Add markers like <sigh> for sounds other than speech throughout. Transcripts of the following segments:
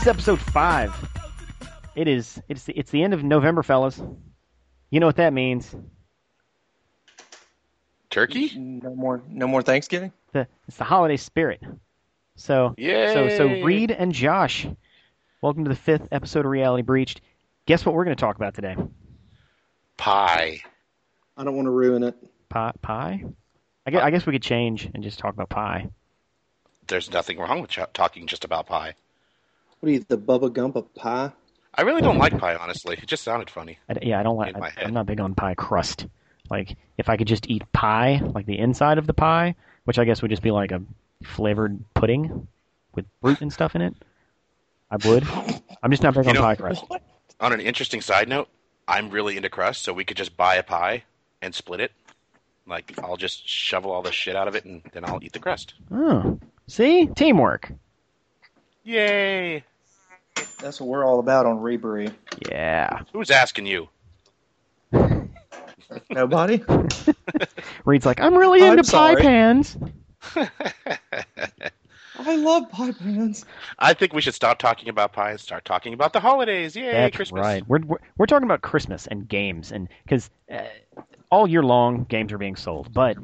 Reality Breached. This is episode five. It is. It's the, it's the end of November, fellas. You know what that means? Turkey? No more, no more Thanksgiving. The, it's the holiday spirit. So, Yay! so, so Reed and Josh, welcome to the fifth episode of Reality Breached. Guess what we're going to talk about today? Pie. I don't want to ruin it. Pie. Pie. I guess, I guess we could change and just talk about pie. There's nothing wrong with ch- talking just about pie. What are you, the Bubba Gump of pie? I really don't like pie, honestly. It just sounded funny. I, yeah, I don't like. In I, I'm not big on pie crust. Like, if I could just eat pie, like the inside of the pie, which I guess would just be like a flavored pudding with fruit and stuff in it, I would. <laughs> I'm just not big You on know- pie crust. On an interesting side note, I'm really into crust, so we could just buy a pie and split it. Like, I'll just shovel all the shit out of it, and then I'll eat the crust. Oh, see, teamwork. Yay! That's what we're all about on Rebury. Yeah. Who's asking you? <laughs> Nobody. <laughs> Reed's like, I'm really I'm into pie pans. <laughs> I love pie pans. I think we should stop talking about pie and start talking about the holidays. Yay, That's Christmas. right. We're, we're we're talking about Christmas and games, and because uh, all year long games are being sold, but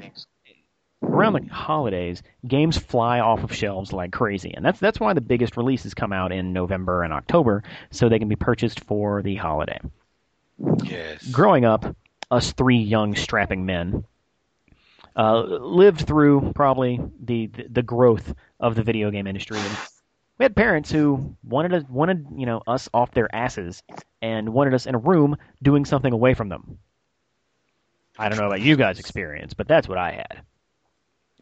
around the holidays, games fly off of shelves like crazy, and that's that's why the biggest releases come out in November and October, so they can be purchased for the holiday. Yes. Growing up, us three young strapping men uh, lived through probably the, the the growth of the video game industry. And we had parents who wanted us, wanted you know us off their asses and wanted us in a room doing something away from them. I don't know about you guys' experience, but that's what I had.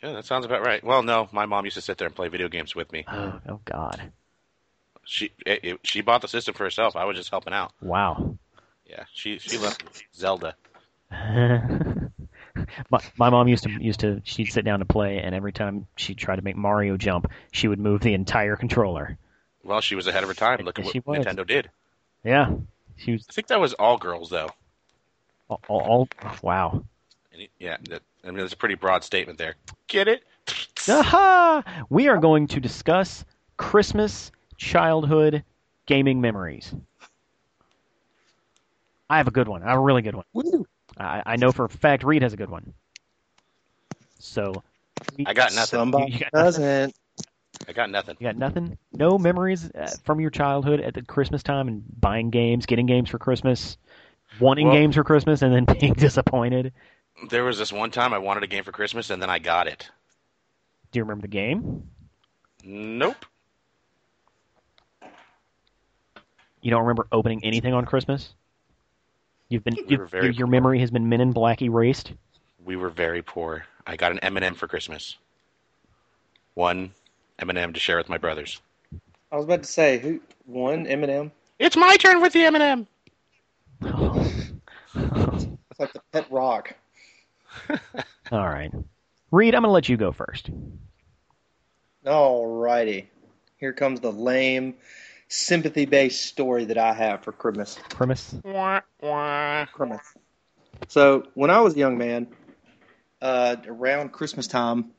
Yeah, that sounds about right. Well, no, my mom used to sit there and play video games with me. Oh, oh God! She it, it- she bought the system for herself. I was just helping out. Wow. Yeah, she she left Zelda. <laughs> my, my mom used to used to she'd sit down to play, and every time she tried to make Mario jump, she would move the entire controller. Well, she was ahead of her time. Look at what. Nintendo did. Yeah, she was I think that was all girls though. all, all, all wow. It- yeah, that, I mean, that's a pretty broad statement there. Get it? <laughs> Aha! We are going to discuss Christmas childhood gaming memories. I have a good one. I have a really good one. Woo. I, I know for a fact Reed has a good one. So, I got nothing. Somebody You got doesn't. I got nothing. you got nothing? No memories uh, from your childhood at the Christmas time and buying games, getting games for Christmas, wanting Well- games for Christmas, and then <laughs> being disappointed. There was this one time I wanted a game for Christmas, and then I got it. Do you remember the game? Nope. You don't remember opening anything on Christmas? You've been We you've- very your, your memory has been Men in Black erased. We were very poor. I got an M&M for Christmas. One M&M to share with my brothers. I was about to say who won Eminem. It's my turn with the M&M. <laughs> It's like the pet rock. <laughs> All right, Reed, I'm gonna let you go first. All righty. Here comes the lame, sympathy-based story that I have for Christmas. Premise. Wah, wah. Christmas. So when I was a young man, uh, around Christmas time,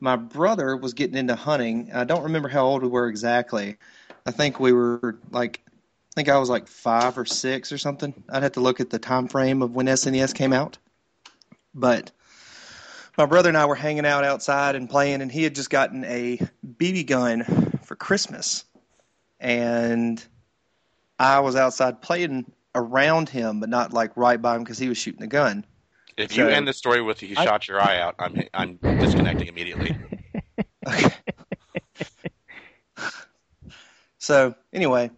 my brother was getting into hunting. I don't remember how old we were exactly. I think we were like, I think I was like five or six or something. I'd have to look at the time frame of when SNES came out. But my brother and I were hanging out outside and playing, and he had just gotten a BB gun for Christmas, and I was outside playing around him, but not like right by him because he was shooting the gun. If you end the story with you I- shot your eye out, I'm I'm disconnecting immediately. Okay. <laughs> <laughs> so anyway,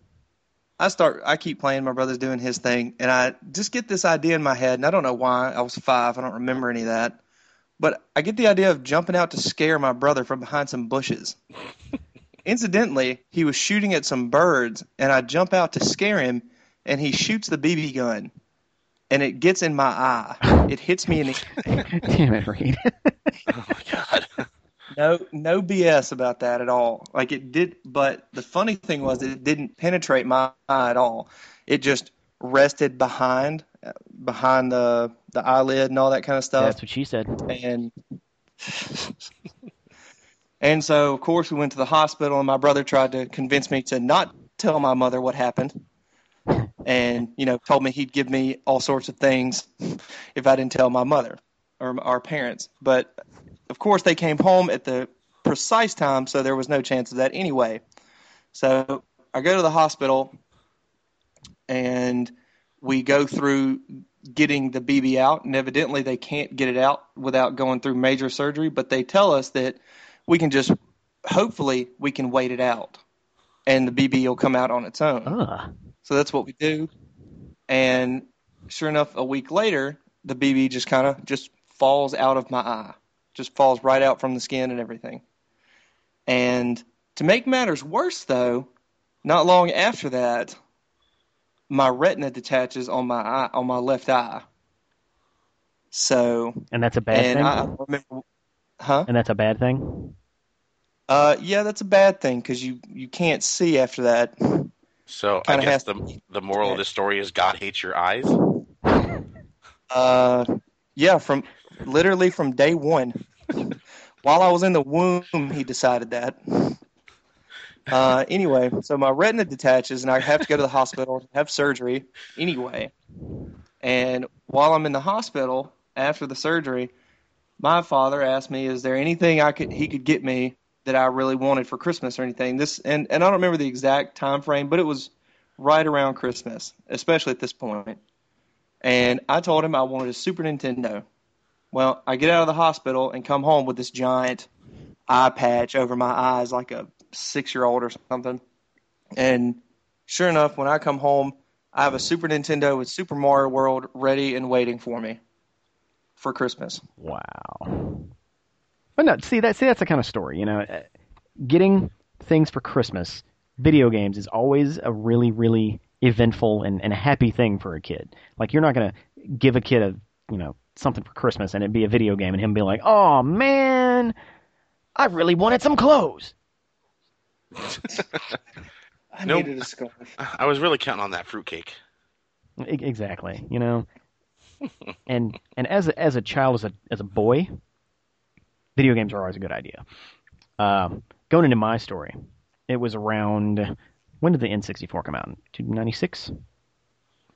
I start. I keep playing. My brother's doing his thing, and I just get this idea in my head, and I don't know why. I was five. I don't remember any of that, but I get the idea of jumping out to scare my brother from behind some bushes. <laughs> Incidentally, he was shooting at some birds, and I jump out to scare him, and he shoots the BB gun, and it gets in my eye. It hits me in the <laughs> <laughs> Damn it, Reed. No, no BS about that at all. Like it did, but the funny thing was it didn't penetrate my eye at all. It just rested behind, behind the the eyelid and all that kind of stuff. That's what she said. and <laughs> And so, of course, we went to the hospital, and my brother tried to convince me to not tell my mother what happened. And, you know, told me he'd give me all sorts of things <laughs> if I didn't tell my mother or our parents. But, of course, they came home at the precise time, so there was no chance of that anyway. So I go to the hospital, and we go through getting the BB out, and evidently they can't get it out without going through major surgery. But they tell us that we can just, hopefully, we can wait it out, and the BB will come out on its own. Ugh. So that's what we do. And sure enough, a week later, the BB just kind of just falls out of my eye, just falls right out from the skin and everything. And to make matters worse, though, not long after that, my retina detaches on my eye, on my left eye. So, And that's a bad and thing. I I remember, huh? and that's a bad thing. Uh, yeah, that's a bad thing because you you can't see after that. So I Kinda guess has the the moral of the story is God hates your eyes. Uh, yeah, from literally from day one. While I was in the womb, he decided that. Uh, anyway, so my retina detaches, and I have to go to the hospital have surgery anyway. And while I'm in the hospital after the surgery, my father asked me, "Is there anything I could he could get me that I really wanted for Christmas or anything?" This and and I don't remember the exact time frame, but it was right around Christmas, especially at this point. And I told him I wanted a Super Nintendo. Well, I get out of the hospital and come home with this giant eye patch over my eyes, like a six year old or something. And sure enough, when I come home, I have a Super Nintendo with Super Mario World ready and waiting for me for Christmas. Wow. But no, see that see that's the kind of story, you know, uh, getting things for Christmas, video games is always a really really eventful and, and a happy thing for a kid. Like you're not going to give a kid a, you know, something for Christmas and it'd be a video game and him be like, "Oh man, I really wanted some clothes." <laughs> I Nope. needed a scarf. I was really counting on that fruitcake. Exactly, you know. <laughs> and and as a, as a child, as a as a boy, video games are always a good idea. Um, going into my story, it was around when did the N64 come out? 1996.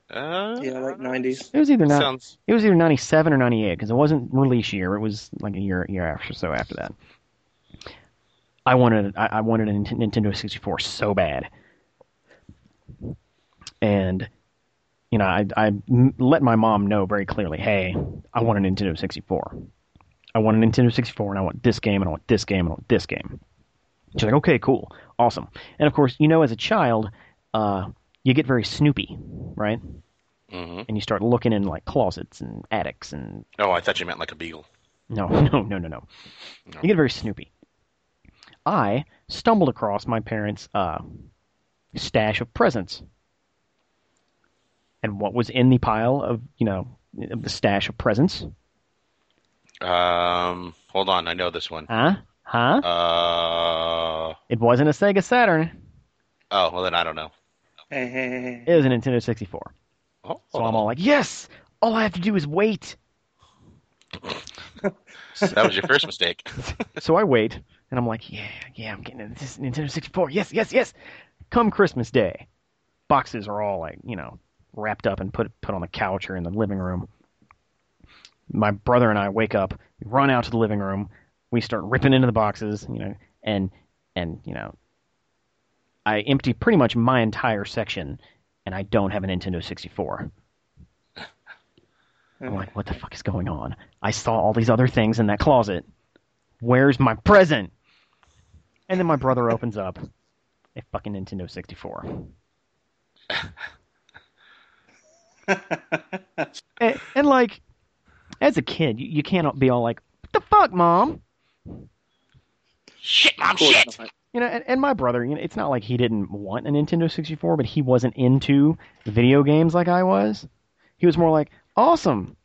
Uh, Yeah, like 90s. It was either not. Sounds It was either 97 or 98 because it wasn't release year. It was like a year year after so after that. I wanted I, I wanted a Nintendo 64 so bad, and you know I I let my mom know very clearly, hey, I want a Nintendo 64. I want a Nintendo 64 and I want this game and I want this game and I want this game. She's like, okay, cool, awesome. And of course, you know, as a child, uh, you get very snoopy, right? hmm and you start looking in like closets and attics and Oh, I thought you meant like a beagle. no, <laughs> no, no, no, no. No. You get very snoopy. I stumbled across my parents' uh, stash of presents, and what was in the pile of you know of the stash of presents? Um, hold on, I know this one. Huh? Huh? Uh, It wasn't a Sega Saturn. oh, well then I don't know. Eh. It was a Nintendo 64. Oh, So I'm all oh. like, yes. All I have to do is wait. <laughs> that was your first mistake. <laughs> So I wait, and I'm like, yeah, yeah, I'm getting this Nintendo 64. Yes, yes, yes. Come Christmas Day, boxes are all like, you know, wrapped up and put put on the couch or in the living room. My brother and I wake up, run out to the living room, we start ripping into the boxes, you know, and and you know, I empty pretty much my entire section, and I don't have a Nintendo 64. I'm like, what the fuck is going on? I saw all these other things in that closet. Where's my present? And then my brother <laughs> opens up a fucking Nintendo 64. <laughs> and, and like, as a kid, you, you can't be all like, "What the fuck, mom?" Shit, mom, shit. not. You know, and, and my brother, you know, it's not like he didn't want a Nintendo 64, but he wasn't into video games like I was. He was more like, "Awesome,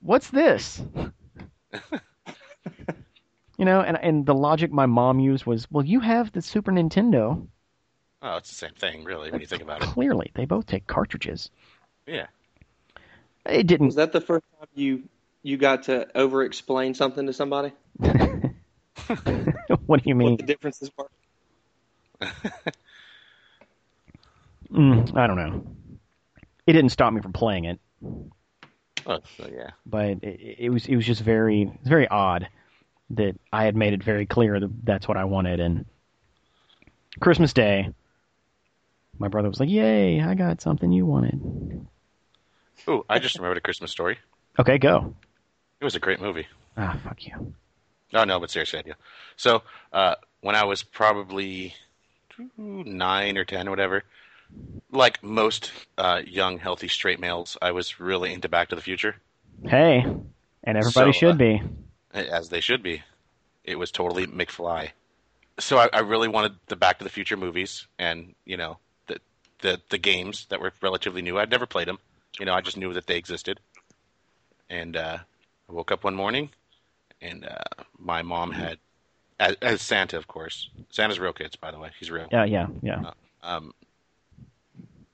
what's this?" <laughs> you know, and and the logic my mom used was, "Well, you have the Super Nintendo. Oh, it's the same thing, really, when you think about it. Clearly, they both take cartridges." Yeah. It didn't. Was that the first time you you got to over explain something to somebody? <laughs> <laughs> what do you mean? what the differences were. <laughs> Mm, I don't know. It didn't stop me from playing it, Oh, so yeah. but it, it was it was just very very odd that I had made it very clear that that's what I wanted. And Christmas Day, my brother was like, "Yay, I got something you wanted." Oh, I just remembered a Christmas story. Okay, go. It was a great movie. Ah, fuck you. No, no, but seriously, I do. So, uh, when I was probably nine or ten or whatever, like most uh, young, healthy straight males, I was really into Back to the Future, Hey, and everybody So, should uh, be. as they should be. It was totally McFly. So I, I really wanted the Back to the Future movies, and you know the the the games that were relatively new. I'd never played them. You know, I just knew that they existed. And uh, I woke up one morning, and uh, my mom had, as, as Santa, of course. Santa's real kids, by the way. He's real. Yeah, yeah, yeah. Um,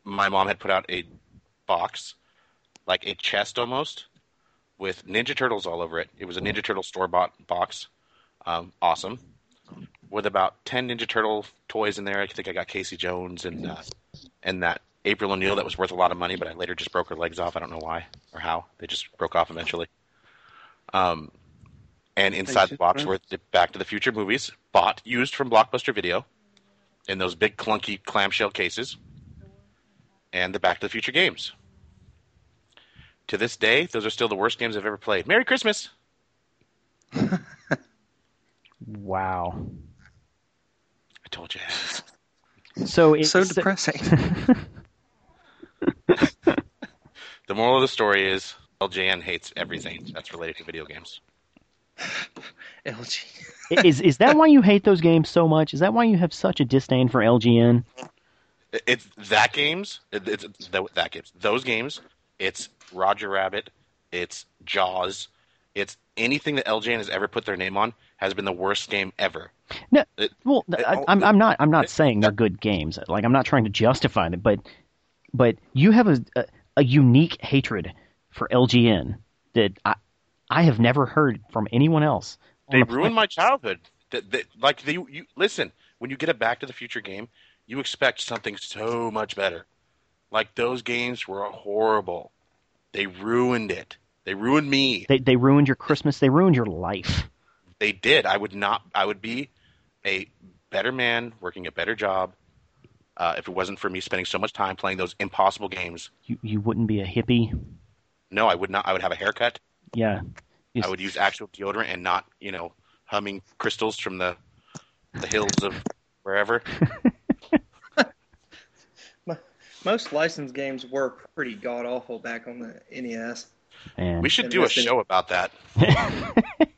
my mom had put out a box, like a chest almost, with Ninja Turtles all over it. It was a Ninja Turtle store bought box. Um, awesome. With about ten Ninja Turtle toys in there. I think I got Casey Jones and uh, and that April O'Neil that was worth a lot of money, but I later just broke her legs off. I don't know why or how. They just broke off eventually. Um, and inside the box were the Back to the Future movies, bought used from Blockbuster Video, in those big clunky clamshell cases, and the Back to the Future games. To this day, those are still the worst games I've ever played. Merry Christmas! <laughs> Wow. I told you. <laughs> So it's So depressing. <laughs> The moral of the story is LJN hates everything that's related to video games. <laughs> LG. is is that why you hate those games so much? Is that why you have such a disdain for LJN? It's that games. It's it's that, that games. Those games. It's Roger Rabbit. It's Jaws. It's anything that LJN has ever put their name on has been the worst game ever. No, It- well, it- I, oh, I'm I'm not I'm not saying they're good games. Like I'm not trying to justify them, but but you have a a, a unique hatred for LJN that I I have never heard from anyone else. They the ruined my childhood. Like they, you listen when you get a Back to the Future game, you expect something so much better. Like those games were horrible. They ruined it. They ruined me. They they ruined your Christmas. They ruined your life. They did. I would not. I would be a better man, working a better job, uh, if it wasn't for me spending so much time playing those impossible games. You you wouldn't be a hippie. No, I would not. I would have a haircut. Yeah. I would use actual deodorant and not, you know, humming crystals from the the hills of wherever. <laughs> Most licensed games were pretty god awful back on the NES. And We should do a Interesting. show about that. <laughs>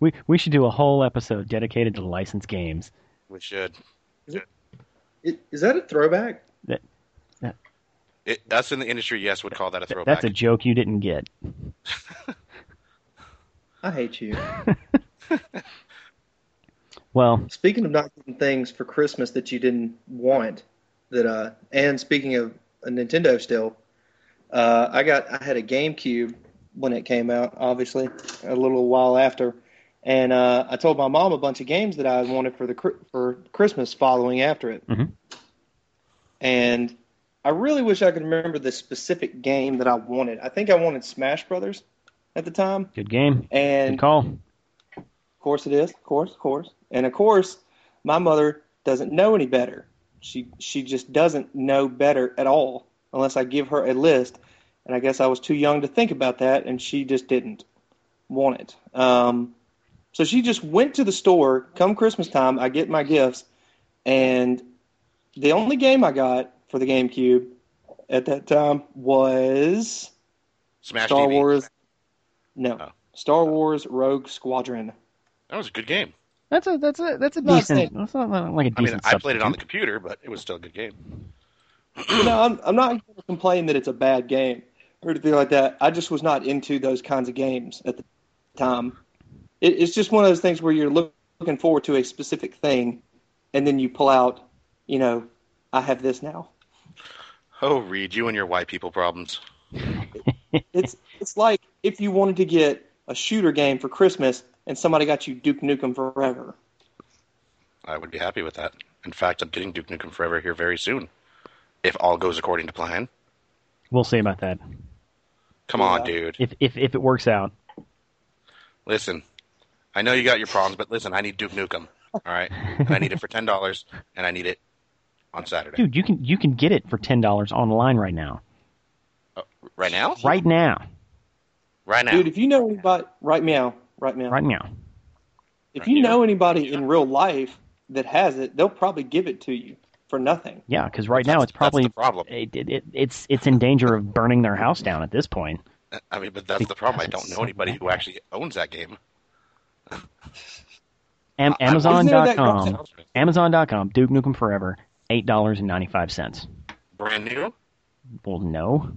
we we should do a whole episode dedicated to licensed games. We should. Is It, is that a throwback? It, us in the industry, yes, would call that a throwback. That's a joke you didn't get. <laughs> I hate you. <laughs> Well, Speaking of not getting things for Christmas that you didn't want, that uh, and speaking of a Nintendo still, uh, I got I had a GameCube when it came out, obviously a little while after, and uh, I told my mom a bunch of games that I wanted for the for Christmas following after it, Mhm. and I really wish I could remember the specific game that I wanted. I think I wanted Smash Brothers at the time, good game. and Good call. of course it is. Of course, of course. And of course, my mother doesn't know any better. She she just doesn't know better at all unless I give her a list. And I guess I was too young to think about that, and she just didn't want it. Um, so she just went to the store. Come Christmas time, I get my gifts, and the only game I got for the GameCube at that time was Smash Star TV. Wars. No, Oh. Star Wars Rogue Squadron. That was a good game. That's a that's a that's a Not decent. That's not like a I mean, decent. I played it on the computer, but it was still a good game. you know, I'm, I'm not going to complain that it's a bad game or anything like that. I just was not into those kinds of games at the time. It, it's just one of those things where you're look, looking forward to a specific thing, and then you pull out, you know, I have this now. Oh, Reed, you and your white people problems. It's it's like if you wanted to get a shooter game for Christmas and somebody got you Duke Nukem Forever. I would be happy with that. In fact, I'm getting Duke Nukem Forever here very soon, if all goes according to plan. We'll see about that. Come on, dude. If if if it works out. Listen, I know you got your problems, but listen, I need Duke Nukem. All right, and I need it for ten dollars, and I need it on Saturday. Dude, you can you can get it for ten dollars online right now. Uh, right now? Right now. Right now. Dude, if you know anybody, right meow, right meow. Right now. If Right you here. know anybody in real life that has it, they'll probably give it to you for nothing. Yeah, because right That's- now it's that's probably the problem. It, it, it, it's it's in danger of burning their house down at this point. I mean, but that's the problem. I don't know so anybody bad. who actually owns that game. <laughs> Am- I- I- Isn't there that Amazon.com. Amazon.com. Duke Nukem Forever. Eight dollars and ninety five cents. Brand new? Well, no.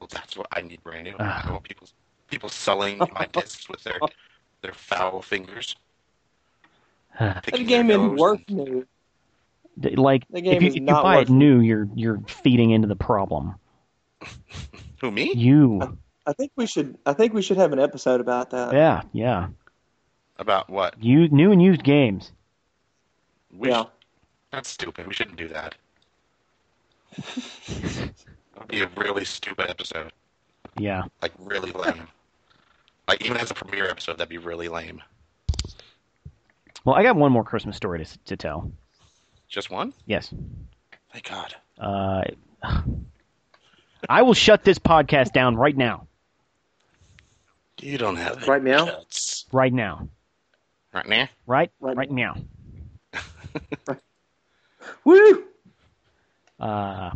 Well, that's what I need. Brand new. Ugh. I don't want people people selling <laughs> my discs with their their foul fingers. <sighs> That picking game their isn't worth and- new. like The game if you, is if you buy it worth it. new, you're you're feeding into the problem. <laughs> Who me? You. I think we should. I think we should have an episode about that. Yeah, yeah. About what? You new and used games. We Yeah. sh- that's stupid. We shouldn't do that. <laughs> That'd be a really stupid episode. Yeah. Like really lame. like even as a premiere episode, that'd be really lame. Well, I got one more Christmas story to to tell. Just one? Yes. Thank God. Uh, I will shut this podcast down right now. You don't have Right now? guts. Right now. Right now? Right. Right Right now. <laughs> Woo! Uh,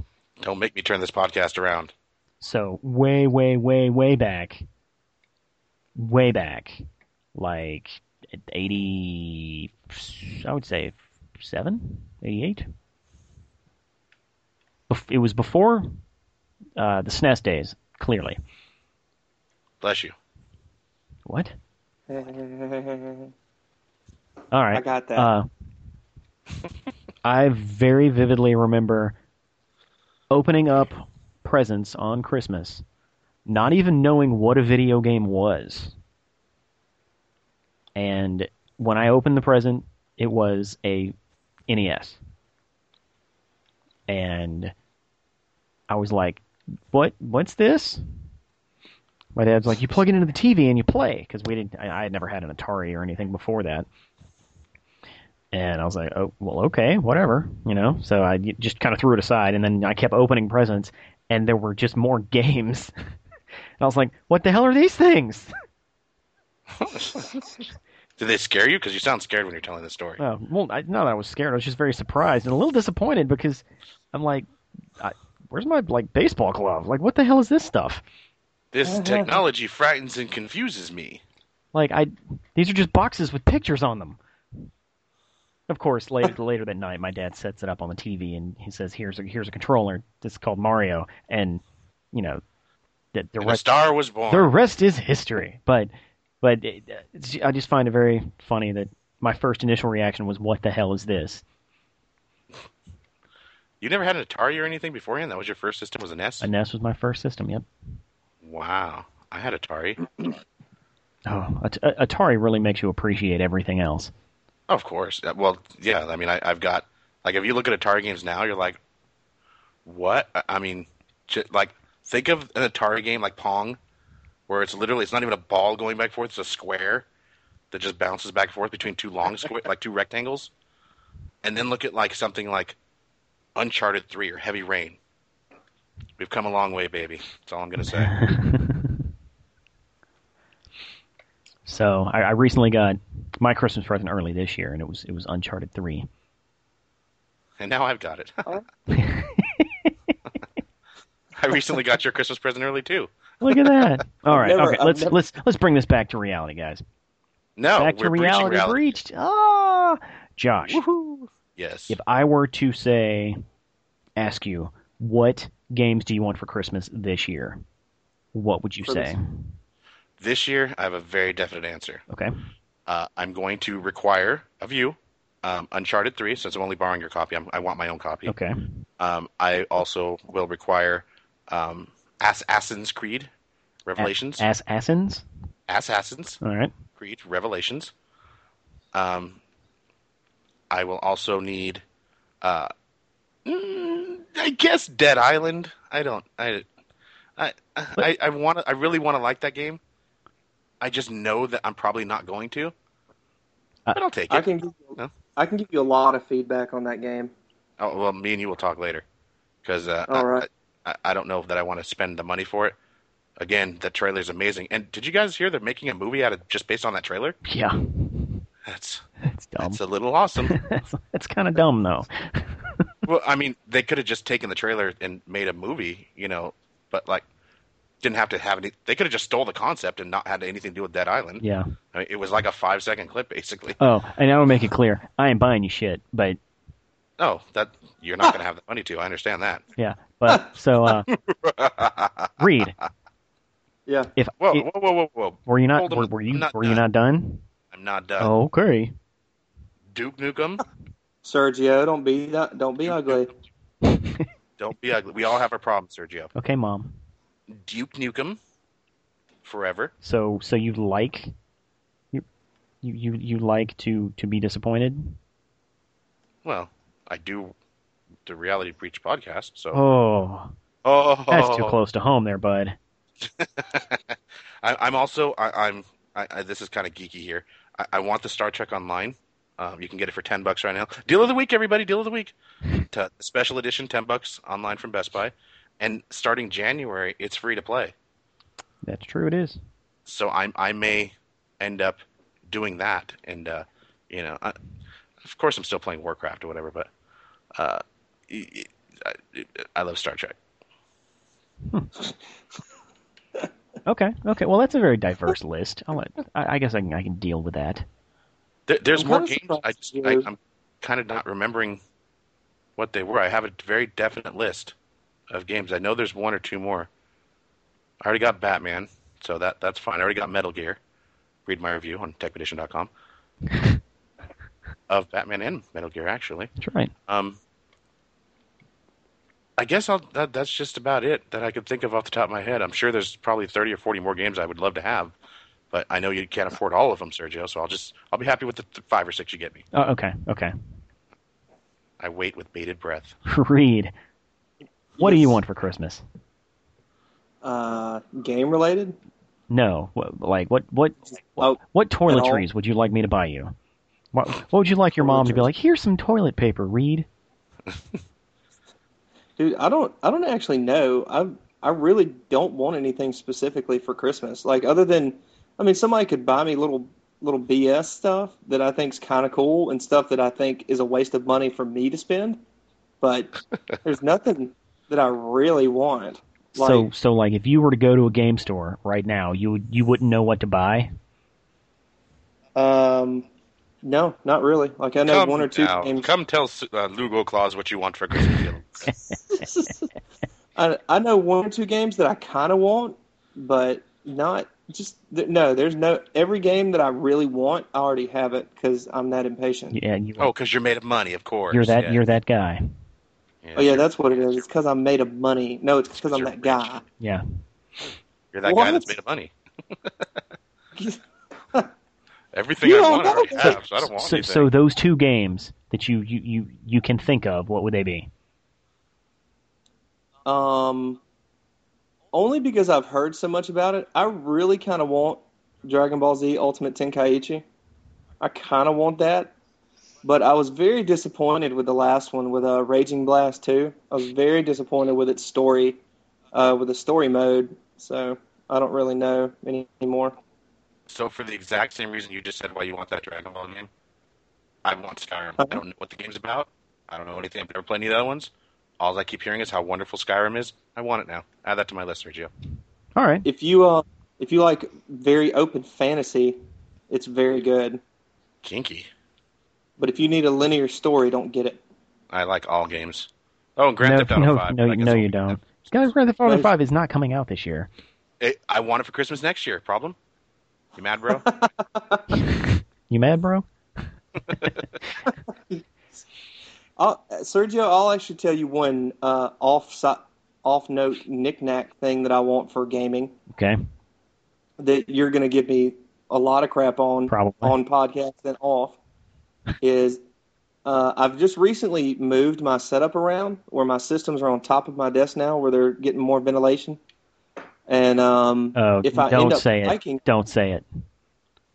Don't make me turn this podcast around. so way, way, way, way back, way back, like eighty, I would say seven, eighty-eight. Bef- It was before uh, the SNES days. Clearly. Bless you. What? <laughs> All right. I got that. Uh, <laughs> I very vividly remember opening up presents on Christmas, not even knowing what a video game was. And when I opened the present, it was a NES. And I was like, "What? What's this?" My dad's like, "You plug it into the TV and you play," because we didn't. I, I had never had an Atari or anything before that. And I was like, oh, well, okay, whatever, you know. So I just kind of threw it aside, and then I kept opening presents, and there were just more <laughs> games. and I was like, what the hell are these things? <laughs> Did they scare you? Because you sound scared when you're telling this story. Oh, well, I, not that I was scared. I was just very surprised and a little disappointed because I'm like, I, where's my like baseball glove? Like, what the hell is this stuff? This <laughs> technology frightens and confuses me. Like, I these are just boxes with pictures on them. Of course, later <laughs> later that night, my dad sets it up on the TV and he says, "Here's a here's a controller. This is called Mario." And you know, the, the rest star was born. the rest is history. But but it, I just find it very funny that my first initial reaction was, "What the hell is this?" You never had an Atari or anything beforehand? That was your first system? Was a NES? A NES was my first system. Yep. Wow. I had Atari. <clears throat> Oh, At- Atari really makes you appreciate everything else. Of course. Uh, Well, yeah. I mean, I, I've got like if you look at Atari games now, you're like, what? I- I mean, j- like think of an Atari game like Pong, where it's literally it's not even a ball going back and forth; it's a square that just bounces back and forth between two long square, <laughs> like two rectangles. And then look at like something like Uncharted Three or Heavy Rain. We've come a long way, baby. That's all I'm gonna say. <laughs> So I, I recently got my Christmas present early this year, and it was it was Uncharted Three. and now I've got it. <laughs> <laughs> I recently got your Christmas present early too. Look at that! <laughs> All right, never- okay, I've let's never- let's let's bring this back to reality, guys. No, back we're to reality, reality. breached. Ah, Josh, Woohoo! Yes. if I were to say, ask you, what games do you want for Christmas this year? What would you For say? This year, I have a very definite answer. Okay. Uh, I'm going to require of you um, Uncharted 3, since I'm only borrowing your copy. I'm, I want my own copy. Okay. Um, I also will require um, Ass- Assassin's Creed Revelations. Ass Assins. Assassins All right. Creed Revelations. Um, I will also need, uh, mm, I guess Dead Island. I don't. I, I, I, I want to. I really want to like that game. I just know that I'm probably not going to. But I'll take it. I can give you, No? I can give you a lot of feedback on that game. Oh, well, me and you will talk later because uh, I, All right. I, I don't know that I want to spend the money for it. Again, the trailer is amazing. And did you guys hear they're making a movie out of just based on that trailer? Yeah, That's it's dumb. that's a little awesome. <laughs> That's, that's kind of dumb though. well, I mean, they could have just taken the trailer and made a movie, you know, but like didn't have to have any. They could have just stole the concept and not had anything to do with Dead Island. Yeah. I mean, it was like a five second clip, basically. Oh, and I will make it clear, I ain't buying you shit, but Oh, that you're not going to have the money to. I understand that. yeah. But so, uh, <laughs> Reed, Yeah. if Whoa, it- whoa, whoa, whoa, whoa! were you not Hold were, were you not were you not done? I'm not done. Oh, okay. Duke Nukem, Sergio, don't be that, don't be ugly. don't be ugly. We all have our problems, Sergio. Okay, mom. Duke Nukem, forever. So so you like you you you, like to to be disappointed? Well, I do the Reality Breach podcast, so Oh, oh, that's too close to home there, bud. <laughs> I, I'm also I, I'm I, I, this is kind of geeky here. I, I want the Star Trek Online. Um, you can get it for ten bucks right now. Deal of the week, everybody! Deal of the week. <laughs> To, special edition, ten bucks online from Best Buy, and starting January, it's free to play. That's true. It is. So I I may end up doing that, and uh, you know, I, of course, I'm still playing Warcraft or whatever, but uh, I, I, I love Star Trek. <laughs> Okay. Okay. Well, that's a very diverse list. I'll let, I, I guess I can I can deal with that. There, there's I'm more games. I just, I, I'm kind of not remembering what they were. I have a very definite list of games. I know there's one or two more. I already got Batman, so that that's fine. I already got Metal Gear. Read my review on TechPedition.com of Batman and Metal Gear, actually. That's right. Um, I guess I'll, that, that's just about it that I could think of off the top of my head. I'm sure there's probably 30 or 40 more games I would love to have, but I know you can't afford all of them, Sergio. So I'll just I'll be happy with the th- five or six you get me. Oh, okay. Okay. I wait with bated breath. <laughs> Reed, what do you want for Christmas? Uh, game related? No. What, like what what Oh, what toiletries would you like me to buy you? What, what would you like your mom to be like? Here's some toilet paper, Read. <laughs> dude, I don't, I don't actually know. I, I really don't want anything specifically for Christmas. Like other than, I mean, somebody could buy me little, little BS stuff that I think's kind of cool and stuff that I think is a waste of money for me to spend. But there's nothing that I really want. Like, so so like if you were to go to a game store right now, you would you wouldn't know what to buy. um, no, not really. Like I know come one or two now. games. Come tell uh, Lugo Claus what you want for Christmas. <laughs> I I know one or two games that I kind of want, but not just no. There's no every game that I really want. I already have it because I'm that impatient. Yeah, you, oh, because you're made of money, of course. you're that yeah. you're that guy. Oh yeah, that's what it is. It's because I'm made of money. No, it's because I'm that rich. guy. Yeah. You're that guy What? that's made of money. <laughs> Everything You I don't want, I already have, so I don't want So anything. so those two games that you you you you can think of, what would they be? Um, only because I've heard so much about it. I really kind of want Dragon Ball Z Ultimate Tenkaichi. I kind of want that, but I was very disappointed with the last one with uh, Raging Blast 2. I was very disappointed with its story, uh, with the story mode. So I don't really know any anymore. So for the exact same reason you just said why you want that Dragon Ball game, I want Skyrim. Uh-huh. I don't know what the game's about. I don't know anything. I've never played any of the other ones. All I keep hearing is how wonderful Skyrim is. I want it now. Add that to my list, Sergio. All right. If you uh, if you like very open fantasy, it's very good. Kinky. But if you need a linear story, don't get it. I like all games. Oh, Grand no, Theft Auto no, 5. no, but no, you don't. that. Guys, Grand Theft Auto Five is not coming out this year. It, I want it for Christmas next year. Problem? You mad, bro? <laughs> You mad, bro? <laughs> I'll, Sergio, I'll actually tell you one uh, off off note knickknack thing that I want for gaming Okay. that you're going to give me a lot of crap on Probably. on podcasts and off is uh, I've just recently moved my setup around where my systems are on top of my desk now, where they're getting more ventilation. And um, Oh, if I don't end up say liking, it. Don't say it.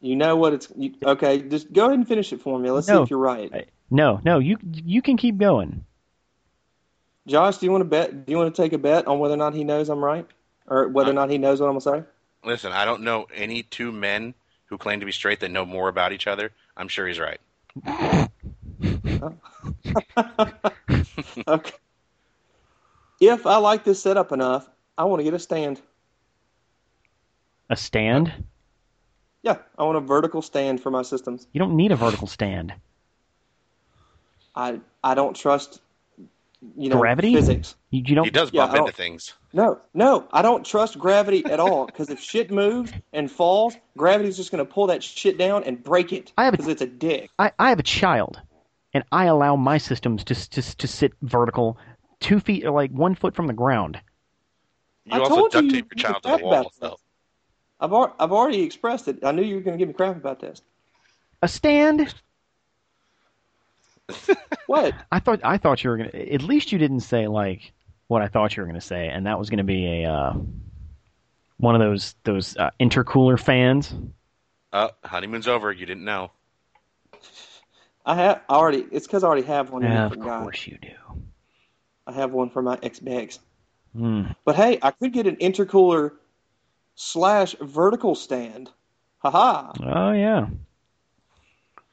you know what it's you, okay. Just go ahead and finish it for me. Let's see if you're right. I- No, no, you you can keep going. Josh, do you want to bet? Do you want to take a bet on whether or not he knows I'm right, or whether or not he knows what I'm gonna say? Listen, I don't know any two men who claim to be straight that know more about each other. I'm sure he's right. <laughs> okay. If I like this setup enough, I want to get a stand. A stand? Yeah, I want a vertical stand for my systems. You don't need a vertical stand. I I don't trust you know Gravity? physics. You, you don't. He does Yeah, bump I into things. No, no, I don't trust gravity at all. Because if shit moves and falls, gravity's just going to pull that shit down and break it. I have a- because it's a dick. I, I have a child, and I allow my systems to to to sit vertical, two feet or like one foot from the ground. You I also told duct you tape you your child to the about wall. this. So. I've I've already expressed it. I knew you were going to give me crap about this. A stand? What? <laughs> I thought I thought you were gonna. At least you didn't say like what I thought you were gonna say, and that was gonna be a uh, one of those those uh, intercooler fans. Uh, honeymoon's over. You didn't know. I have I already. It's because I already have one. Yeah, you of forgot. course you do. I have one for my Xbox. Hmm. But hey, I could get an intercooler slash vertical stand. Haha. Oh yeah.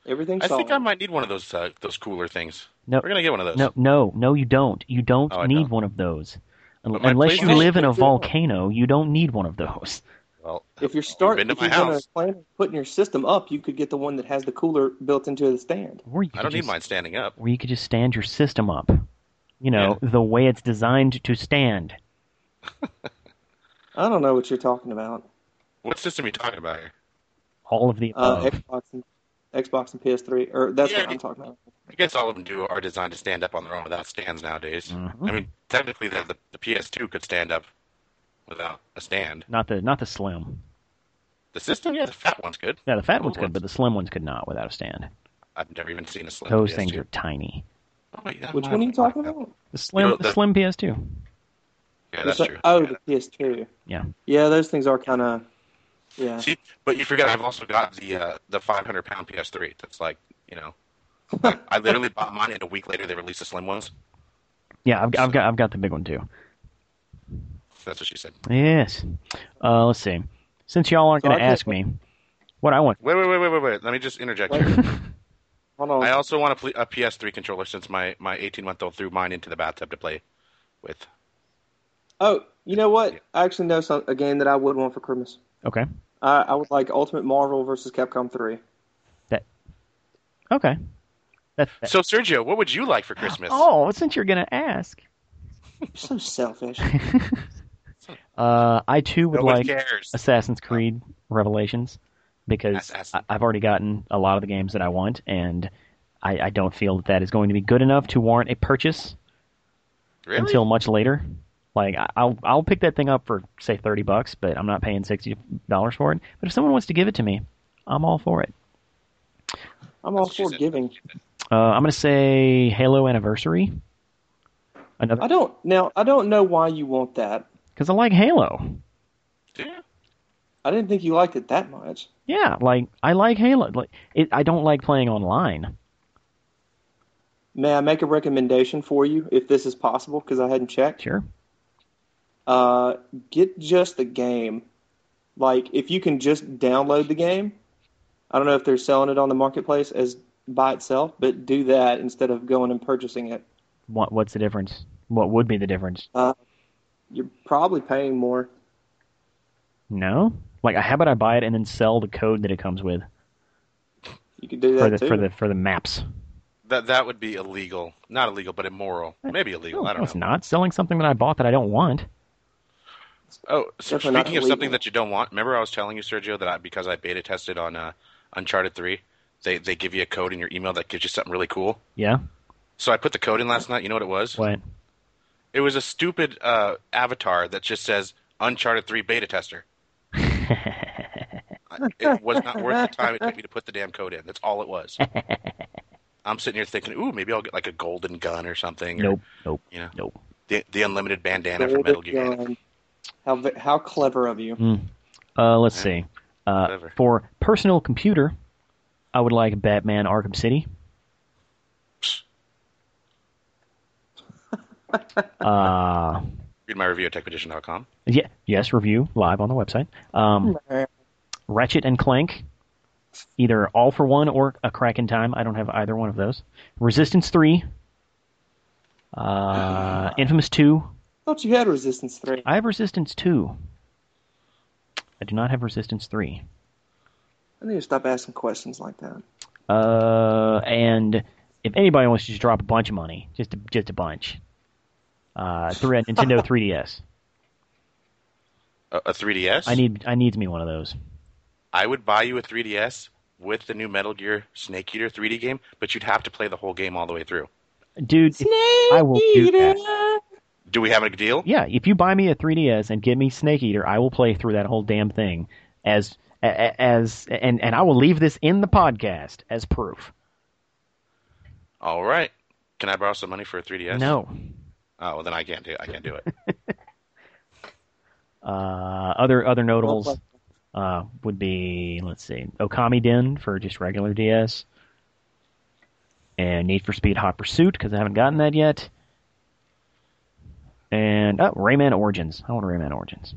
Everything's I think. I might need one of those uh, those cooler things. No, We're gonna get one of those. no, no, no. You don't. You don't Oh, need don't. one of those. But Unless you live in a volcano, you don't need one of those. Well, If you're you've starting, if you're gonna plan putting your system up, you could get the one that has the cooler built into the stand. Or you I don't need mine standing up. Or you could just stand your system up. You know, the way it's designed to stand. <laughs> I don't know what you're talking about. What system are you talking about here? All of the Uh, above. Xbox and Xbox and PS3, or that's Yeah, what I'm talking about. I guess all of them do are designed to stand up on their own without stands nowadays. Mhm. I mean, technically, the, the the PS2 could stand up without a stand. Not the not the slim. The system, yeah, the fat one's good. Yeah, the fat Old one's good, but the slim ones could not without a stand. I've never even seen a slim. Those PS2. things are tiny. Oh, yeah, Which one are you talking about? The slim, You know, the the- slim PS2. Yeah, that's The- true. Oh, Yeah. the PS2. Yeah. Yeah, those things are kind of. Yeah. See, but you forget I've also got the uh, the 500 pound PS3. That's like, you know, I, I literally bought mine, and a week later they released the slim ones. Yeah, I've, I've got I've got the big one too. That's what she said. Yes. Uh, let's see. Since y'all aren't So going to I ask me what I want, Wait, wait, wait, wait, wait, wait. Let me just interject Wait. here. <laughs> Hold on. I also want a, a PS3 controller since my my 18 month old threw mine into the bathtub to play with. Oh, you know what? Yeah. I actually know some, a game that I would want for Christmas. okay, I, I would like Ultimate Marvel versus Capcom 3. That okay. That's that. So, Sergio, what would you like for Christmas? Oh, since you're going to ask, You're so selfish. <laughs> uh, I too would no like cares. Assassin's Creed Revelations because Assassin. I- I've already gotten a lot of the games that I want, and I, I don't feel that that is going to be good enough to warrant a purchase Really? until much later. Like I- I'll I'll pick that thing up for say thirty bucks, but I'm not paying sixty dollars for it. But if someone wants to give it to me, I'm all for it. I'm all That's what she for giving. Uh, I'm gonna say Halo Anniversary. Another I don't now. I don't know why you want that. because I like Halo. Yeah. I didn't think you liked it that much. Yeah, like I like Halo. Like it, I don't like playing online. May I make a recommendation for you if this is possible? Because I hadn't checked. Sure. Uh, get just the game. Like if you can just download the game. I don't know if they're selling it on the marketplace as by itself, but do that instead of going and purchasing it. What what's the difference? What would be the difference? Uh, You're probably paying more. No. Like how about I buy it and then sell the code that it comes with You could do for that the too. for the for the maps. That that would be illegal. Not illegal, but immoral. Maybe illegal. No, I don't no, it's not selling something that I bought that I don't want. Oh, so Definitely speaking of something that you don't want, remember I was telling you, Sergio, that I, because I beta tested on uh, Uncharted 3, they, they give you a code in your email that gives you something really cool. Yeah. So I put the code in last night. You know what it was? What? It was a stupid uh, avatar that just says Uncharted 3 beta tester. <laughs> It was not worth the time it took me to put the damn code in. That's all it was. <laughs> I'm sitting here thinking, ooh, maybe I'll get like a golden gun or something. or, Nope, nope, You know, nope. the, the unlimited bandana from Metal Gear. Golden How how clever of you. Uh, let's Yeah. see. Uh, for personal computer, I would like Batman Arkham City. <laughs> uh, Read my review at techpedition.com. yeah, yes, review live on the website. Um, Ratchet and Clank, either All for One or A Crack in Time. I don't have either one of those. Resistance 3, uh, <gasps> Infamous 2. Thought you had Resistance 3. I have Resistance 2. I do not have Resistance 3. I need to stop asking questions like that. Uh, and if anybody wants to just drop a bunch of money, just a, just a bunch, uh, through a Nintendo <laughs> 3DS. A, a 3DS. I need I needs me one of those. I would buy you a 3DS with the new Metal Gear Snake Eater 3D game, but you'd have to play the whole game all the way through. Dude, if- I will do that. Do we have a deal? Yeah, if you buy me a 3DS and give me Snake Eater, I will play through that whole damn thing as as and and I will leave this in the podcast as proof. All right. Can I borrow some money for a 3DS? No. Oh, well, then I can't do. I can't do it. <laughs> Uh, other other notables uh, would be let's see, Okamiden for just regular DS, and Need for Speed Hot Pursuit because I haven't gotten that yet, and oh, Rayman Origins. I want Rayman Origins.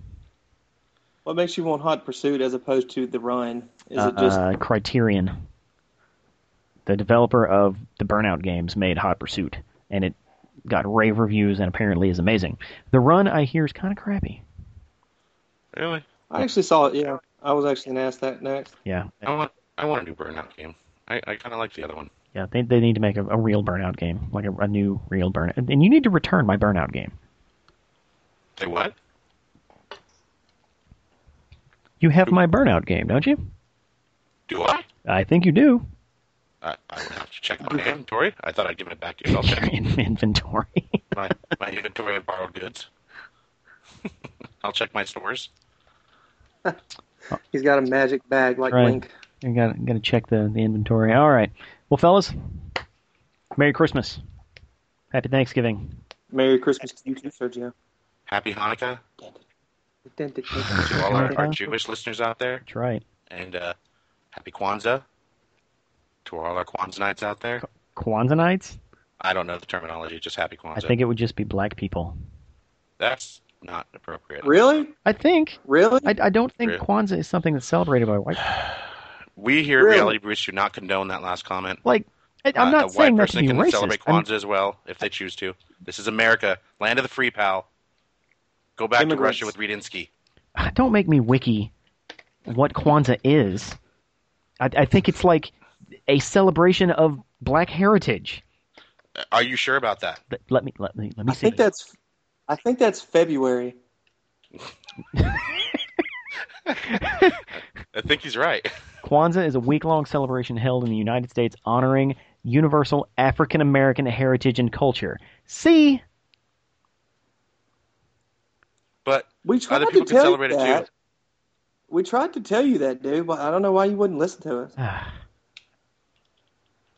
What makes you want Hot Pursuit as opposed to The Run? Is Uh, it just uh, Criterion, the developer of the Burnout games, made Hot Pursuit, and it got rave reviews and apparently is amazing. The run I hear is kind of crappy. really? I actually saw it. Yeah, I was actually gonna ask that next. Yeah, I want. I want a new Burnout game. I, I kind of like the other one. yeah, they they need to make a, a real Burnout game, like a, a new real Burnout, and you need to return my Burnout game. Say what? You have my Burnout game, don't you? Do I? I think you do. I, I would have to check my inventory. I thought I'd given it back to you. <laughs> I'll Your check in- inventory. <laughs> my, my inventory of borrowed goods. <laughs> I'll check my stores. He's got a magic bag like Right. Link. you got got to check the the inventory. All right. Well, fellas, Merry Christmas, Happy Thanksgiving. Merry Christmas to you too, Sergio. Happy Hanukkah to all our, our Jewish listeners out there, That's right. and uh, Happy Kwanzaa to all our Kwanzaa nights out there. Kwanzaa nights. I don't know the terminology, just Happy Kwanzaa. I think it would just be black people. that's not appropriate. Really? I think. Really? I, I don't think Really? Kwanzaa is something that's celebrated by white people. <sighs> We here at Really? Reality Breach do not condone that last comment. Like, I, I'm Uh, not a saying white that to person be can racist. celebrate I'm- Kwanzaa as well if they choose to. This is America, land of the free, pal. Go back Immigrants. to Russia with Redinsky. don't make me wiki what Kwanzaa is. I, I think it's like a celebration of black heritage. Uh, Are you sure about that? Let, let me let me let me I see. think that's. I think that's February. <laughs> I think he's right. <laughs> Kwanzaa is a week-long celebration held in the United States honoring universal African American heritage and culture. See, But We tried other to people can tell celebrate you it that. too. We tried to tell you that, dude, but I don't know why you wouldn't listen to us. <sighs>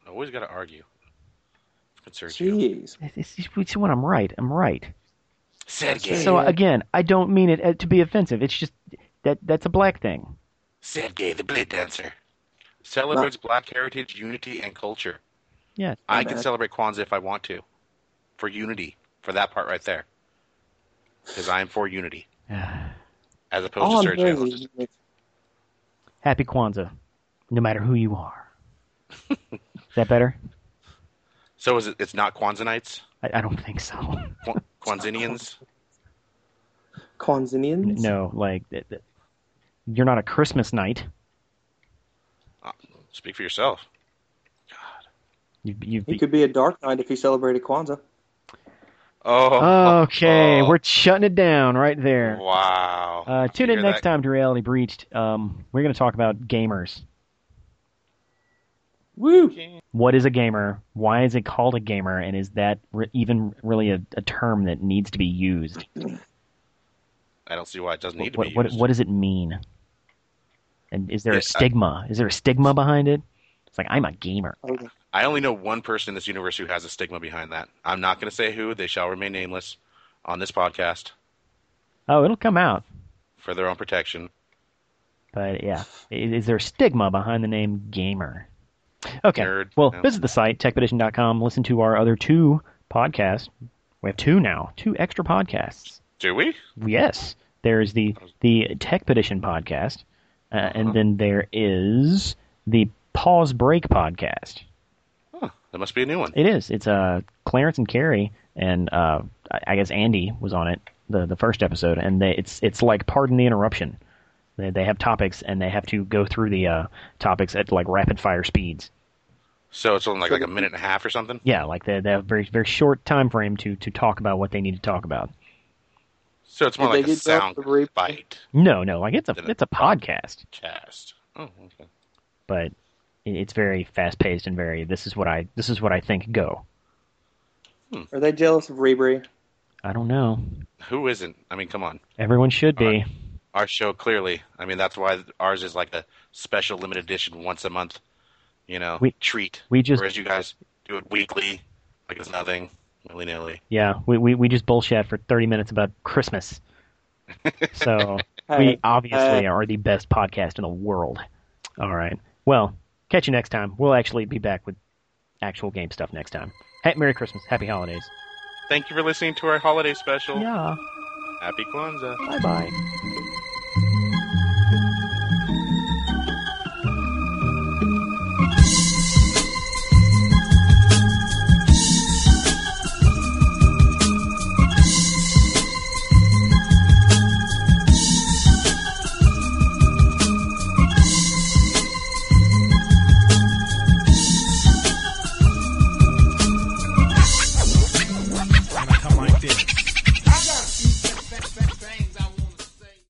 Always got to argue. Sergio. Jeez. it's, it's, it's when I'm right. I'm right. Sergey. So again, I don't mean it uh, to be offensive. It's just that that's a black thing. Sergey, the blade dancer. Celebrates black heritage, unity, and culture. Yeah. I bad. can celebrate Kwanzaa if I want to. For unity. For that part right there. Because I am for unity. As opposed All to I'm hearing Sergio. Happy Kwanzaa, no matter who you are. is that better? So is it? It's not Kwanzaa nights? I, I don't think so. Kwa- Kwanzanians? Kwanzanians. No, like th- th- you're not a Christmas night. Uh, speak for yourself. You, you, He could be a dark night if he celebrated Kwanzaa. Oh. okay, oh, we're shutting it down right there. Wow. Uh, tune in next that? time to Reality Breached. Um, we're going to talk about gamers. Woo! What is a gamer? Why is it called a gamer? And is that re- even really a, a term that needs to be used? I don't see why it doesn't need What, to be what, used. what does it mean? And is there Yeah, I- a stigma? Is there a stigma behind it? It's like I'm a gamer. Okay. I only know one person in this universe who has a stigma behind that. I'm not going to say who. They shall remain nameless on this podcast Oh, it'll come out. for their own protection. But yeah, is there a stigma behind the name gamer? Okay. Nerd. Well, No. visit the site techpedition.com. Listen to our other two podcasts. We have two now, two extra podcasts. Do we? Yes, there's the the Techpedition podcast, uh, and then there is the Pause Break podcast. Huh, that must be a new one. It is. It's uh Clarence and Carrie, and uh, I I guess Andy was on it the the first episode, and they it's it's like pardon the interruption. They they have topics, and they have to go through the uh, topics at like rapid fire speeds. So it's only like, like a minute and a half or something? Yeah, like they, they have very very short time frame to to talk about what they need to talk about. So it's more Did they like a get that sound bite No, no, like it's a it's a podcast, cast. Oh, okay. but it- it's very fast paced and very. This is what I this is what I think. Go. Are they jealous of Rebri? I don't know. Who isn't? I mean, come on. Everyone should be. Alright. Our show clearly. I mean, that's why ours is like a special limited edition once a month, you know, We- treat. we just- Whereas you guys do it weekly, like it's nothing, willy nilly. Yeah, we, we we just bullshit for thirty minutes about Christmas. <laughs> So we obviously uh, are the best podcast in the world. All right. Well, catch you next time. We'll actually be back with actual game stuff next time. Hey, Merry Christmas. Happy holidays. Thank you for listening to our holiday special. Yeah. Happy Kwanzaa. Bye bye.